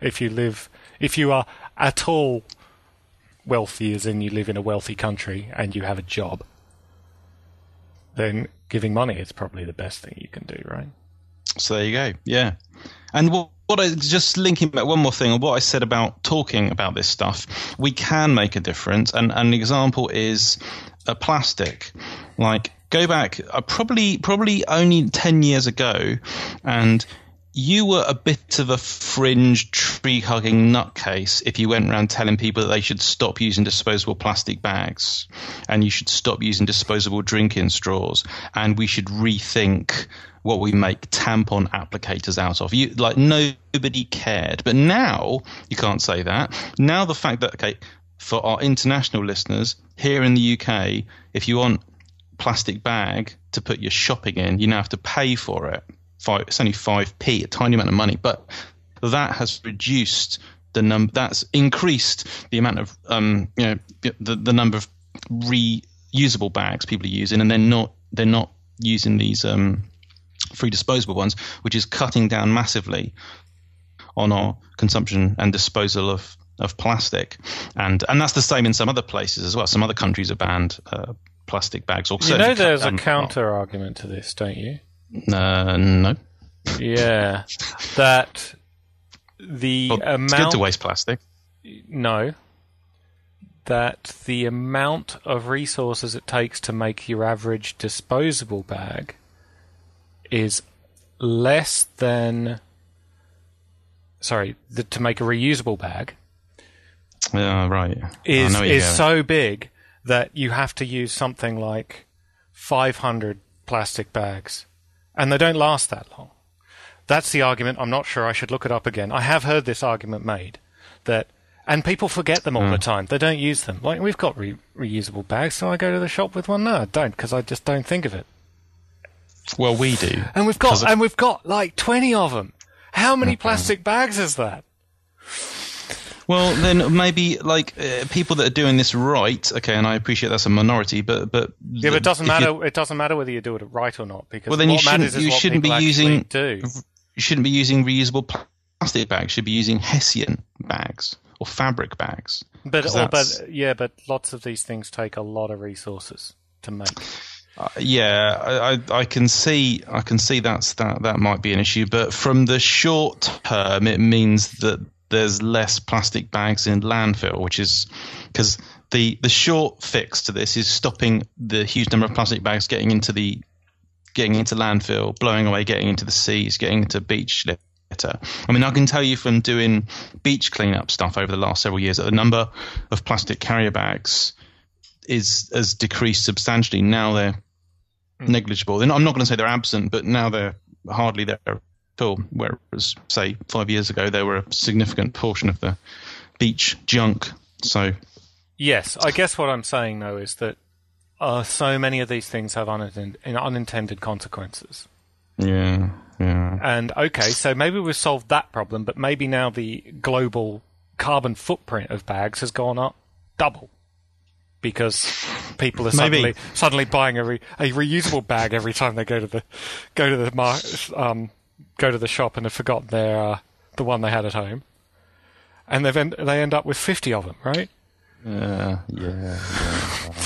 if you live if you are at all wealthy, as in you live in a wealthy country and you have a job, then giving money is probably the best thing you can do, right? So there you go. Yeah. And what, what I just linking back one more thing on what I said about talking about this stuff, we can make a difference. And, and an example is a plastic. Like go back uh, probably probably only ten years ago, and you were a bit of a fringe tree hugging nutcase if you went around telling people that they should stop using disposable plastic bags and you should stop using disposable drinking straws and we should rethink what we make tampon applicators out of. You like nobody cared. But now you can't say that. Now the fact that okay, for our international listeners here in the UK, if you want plastic bag to put your shopping in, you now have to pay for it. Five, it's only five p, a tiny amount of money, but that has reduced the number. That's increased the amount of um, you know the the number of reusable bags people are using, and they're not they're not using these um, free disposable ones, which is cutting down massively on our consumption and disposal of of plastic, and and that's the same in some other places as well. Some other countries have banned uh, plastic bags. Or You know, there's a counter argument to this, don't you? Uh, no, Yeah, that the Well, it's good amount to waste plastic. no, that the amount of resources it takes to make your average disposable bag is less than. Sorry, the, to make a reusable bag Yeah, right. Is know where you're is going. so big that you have to use something like 500 plastic bags, and they don't last that long. That's the argument. I'm not sure. I should look it up again. I have heard this argument made that, and people forget them all Hmm. the time. They don't use them. Like we've got re- reusable bags, so I go to the shop with one. No, I don't because I just don't think of it. Well, we do. And we've got and we've got like 20 of them. How many plastic bags is that? Well, then maybe like uh, people that are doing this right. Okay, and I appreciate that's a minority, but but Yeah, but it doesn't matter. It doesn't matter whether you do it right or not because Well, then you what matters shouldn't- is you shouldn't be using- do. You shouldn't be using reusable plastic bags. You should be using Hessian bags or fabric bags. But or, but yeah, but lots of these things take a lot of resources to make. Uh, yeah, I, I, I can see I can see that's that that might be an issue, but from the short term, it means that there's less plastic bags in landfill, which is because the the short fix to this is stopping the huge number of plastic bags getting into the getting into landfill, blowing away, getting into the seas, getting into beach litter. I mean, I can tell you from doing beach cleanup stuff over the last several years that the number of plastic carrier bags is has decreased substantially. Now they're hmm. negligible. They're not, I'm not going to say they're absent, but now they're hardly there all. Whereas, say, five years ago, they were a significant portion of the beach junk. So, Yes, I guess what I'm saying though is that uh, so many of these things have unintended, unintended consequences. yeah, yeah. And okay, so maybe we've solved that problem, but maybe now the global carbon footprint of bags has gone up double because people are Maybe. suddenly suddenly buying a, re, a reusable bag every time they go to the go to the mar- um, go to the shop and have forgotten their uh, the one they had at home. and they've end, they end up with 50 of them, right? Uh, yeah, yeah.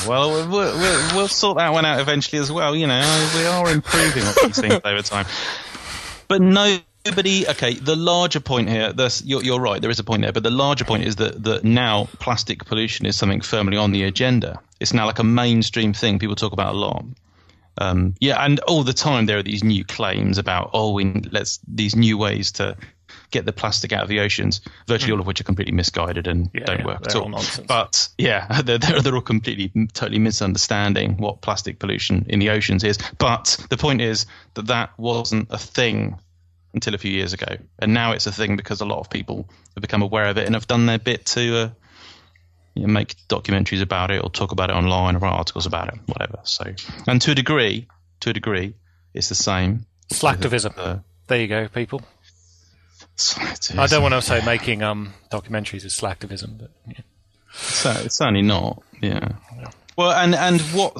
Well, we'll, we'll, sort that one out eventually as well. You know, we are improving on these things over time. But nobody. Okay, the larger point here. You're, you're right. There is a point there, but the larger point is that that now plastic pollution is something firmly on the agenda. It's now like a mainstream thing. People talk about a lot. Um, yeah, and all the time there are these new claims about oh, we let's these new ways to get the plastic out of the oceans, virtually all of which are completely misguided and Yeah, don't yeah, work at all. all. But yeah, they're, they're, they're all completely, totally misunderstanding what plastic pollution in the oceans is. But the point is that that wasn't a thing until a few years ago, and now it's a thing because a lot of people have become aware of it and have done their bit to. Uh, you know, make documentaries about it or talk about it online or write articles about it, whatever. So, and to a degree, to a degree, it's the same. Slacktivism. Uh, There you go, people. I don't want to say making um, documentaries is slacktivism, but yeah. So it's certainly not. Yeah. Well, and and what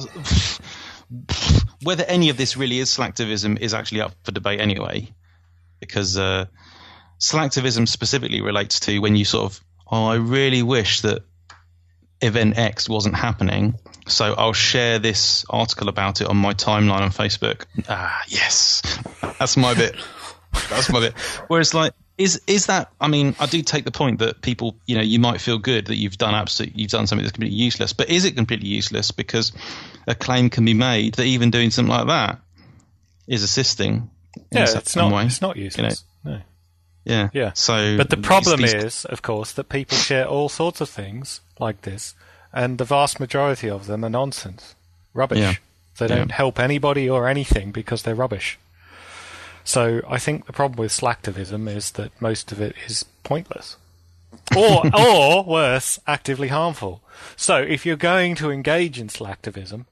whether any of this really is slacktivism is actually up for debate anyway, because uh, slacktivism specifically relates to when you sort of, oh, I really wish that event X wasn't happening, so I'll share this article about it on my timeline on Facebook. Ah, yes, that's my bit. That's my bit. Whereas, like, is is that? I mean, I do take the point that people, you know, you might feel good that you've done absolutely, you've done something that's completely useless. But is it completely useless? Because a claim can be made that even doing something like that is assisting. in yeah, it's not way, it's not you know. useless. No. Yeah, Yeah. So, But the problem these- is, of course, that people share all sorts of things like this, and the vast majority of them are nonsense, rubbish. Yeah. They don't help anybody or anything because they're rubbish. So I think the problem with slacktivism is that most of it is pointless, or or worse, actively harmful. So if you're going to engage in slacktivism,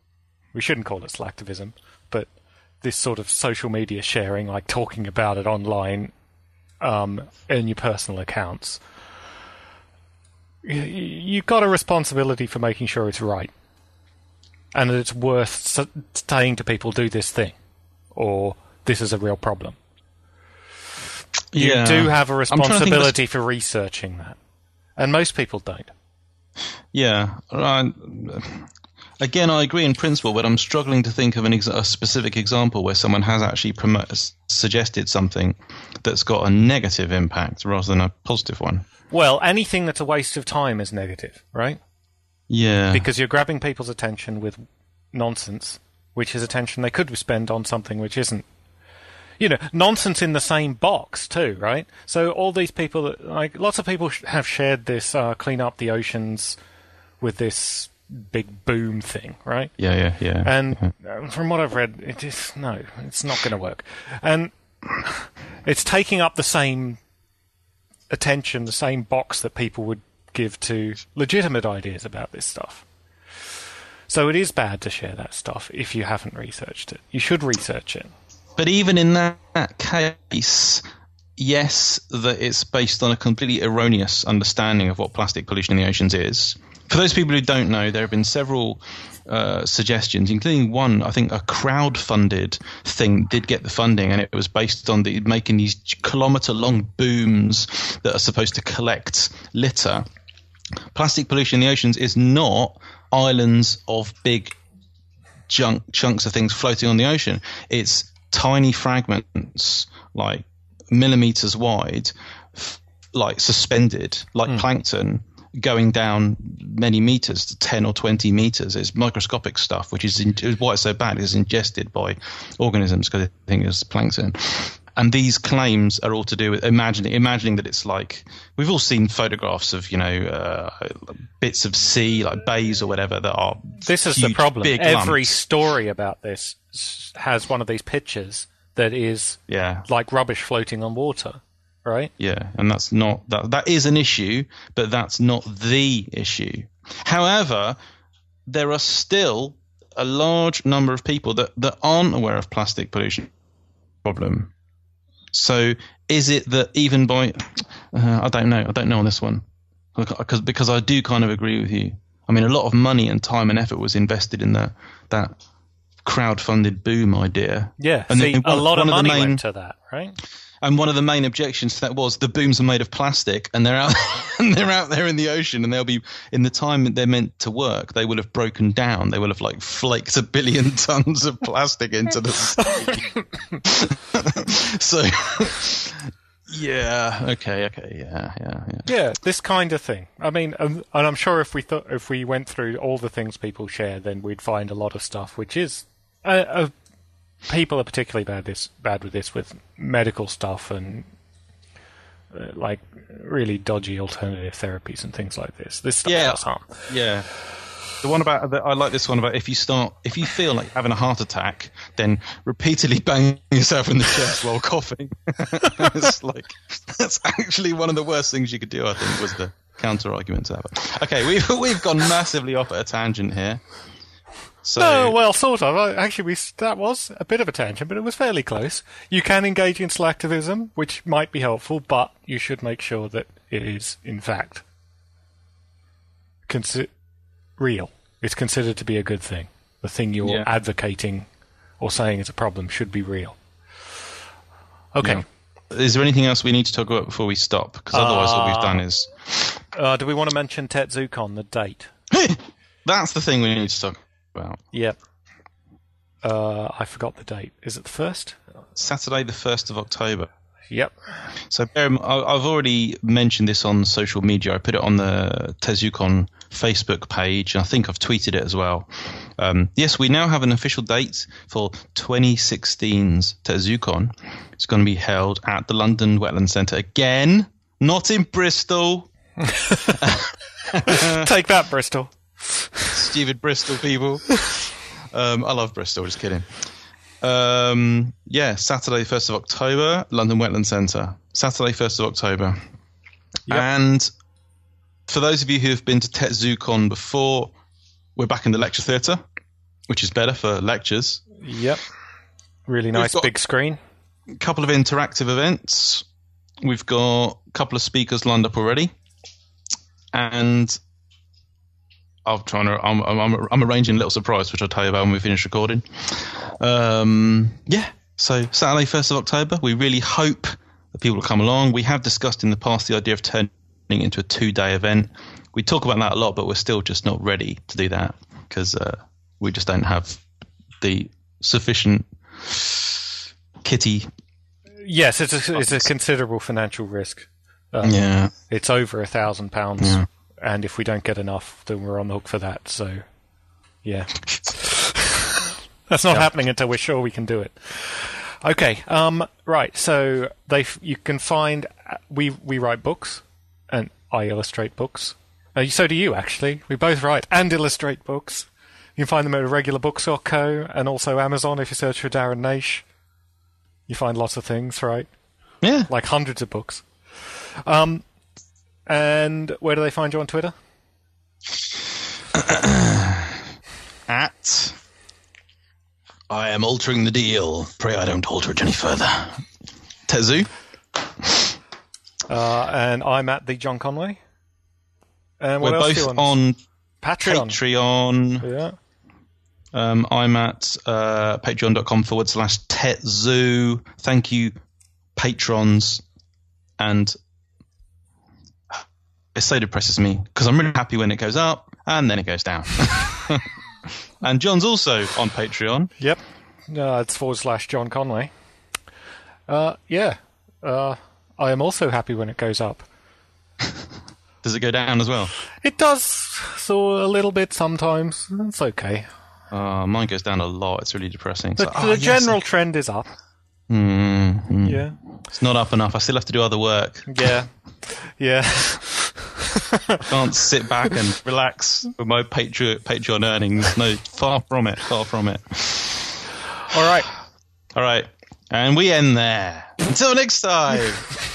we shouldn't call it slacktivism, but this sort of social media sharing, like talking about it online um, in your personal accounts, you've got a responsibility for making sure it's right and that it's worth saying to people, do this thing, or this is a real problem. You Yeah. do have a I'm trying to think of a- responsibility for researching that. And most people don't. Yeah. Again, I agree in principle, but I'm struggling to think of an ex- a specific example where someone has actually promo- suggested something that's got a negative impact rather than a positive one. Well, anything that's a waste of time is negative, right? Yeah. Because you're grabbing people's attention with nonsense, which is attention they could spend on something which isn't. You know, nonsense in the same box too, right? So all these people, that, like lots of people, sh- have shared this uh, clean up the oceans with this big boom thing, right? yeah, yeah, yeah. And uh, from what I've read, it is no, it's not going to work. And it's taking up the same attention, the same box that people would give to legitimate ideas about this stuff. So it is bad to share that stuff if you haven't researched it. You should research it. But even in that, that case, yes, that it's based on a completely erroneous understanding of what plastic pollution in the oceans is. For those people who don't know, there have been several uh, suggestions, including one, I think a crowd-funded thing did get the funding, and it was based on the making these kilometre-long booms that are supposed to collect litter. Plastic pollution in the oceans is not islands of big junk chunks of things floating on the ocean. It's tiny fragments, like millimeters wide, f- like suspended, like plankton, going down many meters, to ten or twenty meters. It's microscopic stuff, which is in, why it's so bad. It's ingested by organisms because they think it's plankton. And these claims are all to do with imagining imagining that it's like we've all seen photographs of you know uh, bits of sea like bays or whatever that are This is the problem. Every lumps. story about this has one of these pictures that is yeah like rubbish floating on water, right? Yeah, and that's not that that is an issue, but that's not the issue. However, there are still a large number of people that, that aren't aware of plastic pollution problem. So is it that even by uh, I don't know, I don't know on this one. Because because I do kind of agree with you. I mean a lot of money and time and effort was invested in that that crowd funded boom idea. Yeah. And See, then a lot of of money main- went to that, right? And one of the main objections to that was the booms are made of plastic, and they're out and they're out there in the ocean, and they'll be in the time that they're meant to work, they will have broken down. They will have like flaked a billion tons of plastic into the sea. so, yeah, okay, okay, yeah, yeah, yeah. Yeah, this kind of thing. I mean, um, and I'm sure if we thought if we went through all the things people share, then we'd find a lot of stuff which is a, uh, people are particularly bad this bad with this with medical stuff and uh, like really dodgy alternative therapies and things like this. This stuff Yeah. does harm. Yeah. The one about the, I like this one about if you start if you feel like having a heart attack, then repeatedly bang yourself in the chest while coughing. it's like that's actually one of the worst things you could do. I think was the counter argument to that. Okay, we've we've gone massively off at a tangent here. So No, well, sort of. Uh, Actually, we, that was a bit of a tangent, but it was fairly close. You can engage in slacktivism, which might be helpful, but you should make sure that it is, in fact, consi- real. It's considered to be a good thing. The thing you're Yeah. advocating or saying is a problem should be real. Okay. Yeah. is there anything else we need to talk about before we stop? Because otherwise, all we've done is Uh, do we want to mention TetZooCon, the date? that's the thing we need to talk about. Yep. Uh, I forgot the date. Is it the first? Saturday, the first of October. Yep. So bear in- I- I've already mentioned this on social media. I put it on the TetZooCon Facebook page, and I think I've tweeted it as well. Um, yes, we now have an official date for 2016's TetZooCon. It's going to be held at the London Wetland Centre again, not in Bristol. Take that, Bristol. Stupid Bristol people. Um, I love Bristol. Just kidding. Um, yeah, Saturday, first of October, London Wetland Centre. Saturday, first of October. Yep. And for those of you who have been to TetZooCon before, we're back in the lecture theatre, which is better for lectures. Yep. Really nice big screen. A couple of interactive events. We've got a couple of speakers lined up already, and I'm trying to. I'm, I'm, I'm arranging a little surprise, which I'll tell you about when we finish recording. Um, yeah. So Saturday, first of October. We really hope that people will come along. We have discussed in the past the idea of turning it into a two-day event. We talk about that a lot, but we're still just not ready to do that because uh, we just don't have the sufficient kitty. Yes, it's a, it's a considerable financial risk. Um, Yeah. It's over a thousand pounds, Yeah. And if we don't get enough, then we're on the hook for that. So, yeah, that's not happening until we're sure we can do it. Okay, um, right. So they you can find we we write books, and I illustrate books. Uh, so do you actually. We both write and illustrate books. You can find them at a Regular Books or Co. and also Amazon if you search for Darren Naish. You find lots of things, right? Yeah. like hundreds of books. Um, and where do they find you on Twitter? At I am altering the deal. Pray I don't alter it any further. TetZoo. Uh, and I'm at the John Conway. And what We're else both you on Patreon. Patreon. Yeah. Um, I'm at uh, patreon.com forward slash TetZoo. Thank you, patrons. And it so depresses me because I'm really happy when it goes up and then it goes down. and John's also on Patreon. Yep. Uh, it's forward slash John Conway. Uh, yeah. Uh, I am also happy when it goes up. Does it go down as well? It does, so a little bit sometimes. It's okay. Uh, mine goes down a lot. It's really depressing. The, like, oh, the yes, general trend is up. Mm, mm. Yeah. It's not up enough. I still have to do other work. Yeah. yeah. I can't sit back and relax with my Patreon, Patreon earnings. No, far from it. Far from it. All right. All right. And we end there. Until next time.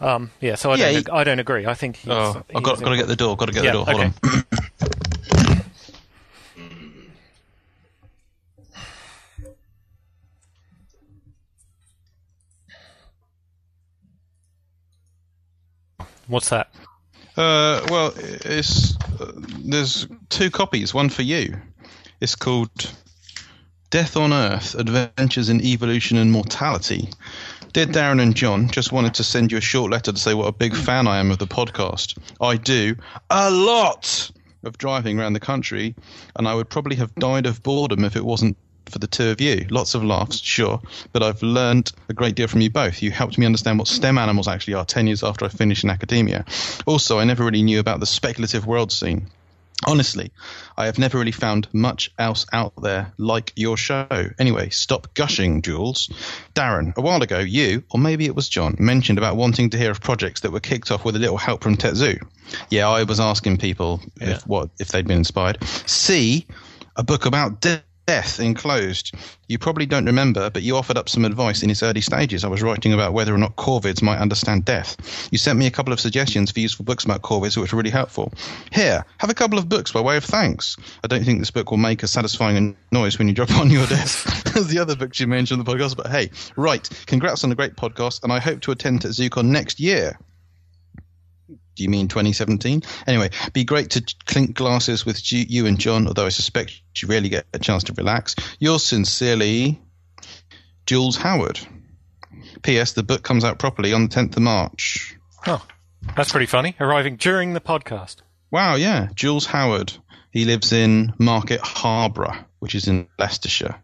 Um, yeah, so I, yeah, don't, he, I don't agree. I think he's. Oh, he's I've got, got to get the door. Got to get yeah, the door. Hold okay. on. What's that? Uh, well, it's uh, there's two copies. One for you. It's called Death on Earth: Adventures in Evolution and Mortality, Dear Darren and John, just wanted to send you a short letter to say what a big fan I am of the podcast. I do a lot of driving around the country, and I would probably have died of boredom if it wasn't for the two of you. Lots of laughs, sure, but I've learned a great deal from you both. You helped me understand what STEM animals actually are 10 years after I finished in academia. Also, I never really knew about the speculative world scene. Honestly, I have never really found much else out there like your show. Anyway, stop gushing, Jules. Darren, a while ago, you, or maybe it was John, mentioned about wanting to hear of projects that were kicked off with a little help from TetZoo. Yeah, I was asking people Yeah. if what if they'd been inspired. C, a book about death enclosed. You probably don't remember, but you offered up some advice in its early stages. I was writing about whether or not corvids might understand death. You sent me a couple of suggestions for useful books about corvids, which were really helpful. Here, have a couple of books by way of thanks. I don't think this book will make a satisfying noise when you drop on your desk as the other books you mentioned in the podcast, but hey, right. Congrats on a great podcast, and I hope to attend TetZooCon next year. Do you mean 2017? Anyway, be great to clink glasses with you and John, although I suspect you rarely get a chance to relax. Yours sincerely, Jules Howard. P.S. The book comes out properly on the 10th of March. Oh, that's pretty funny. Arriving during the podcast. Wow, yeah, Jules Howard. He lives in Market Harborough, which is in Leicestershire.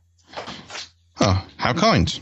Oh, how kind.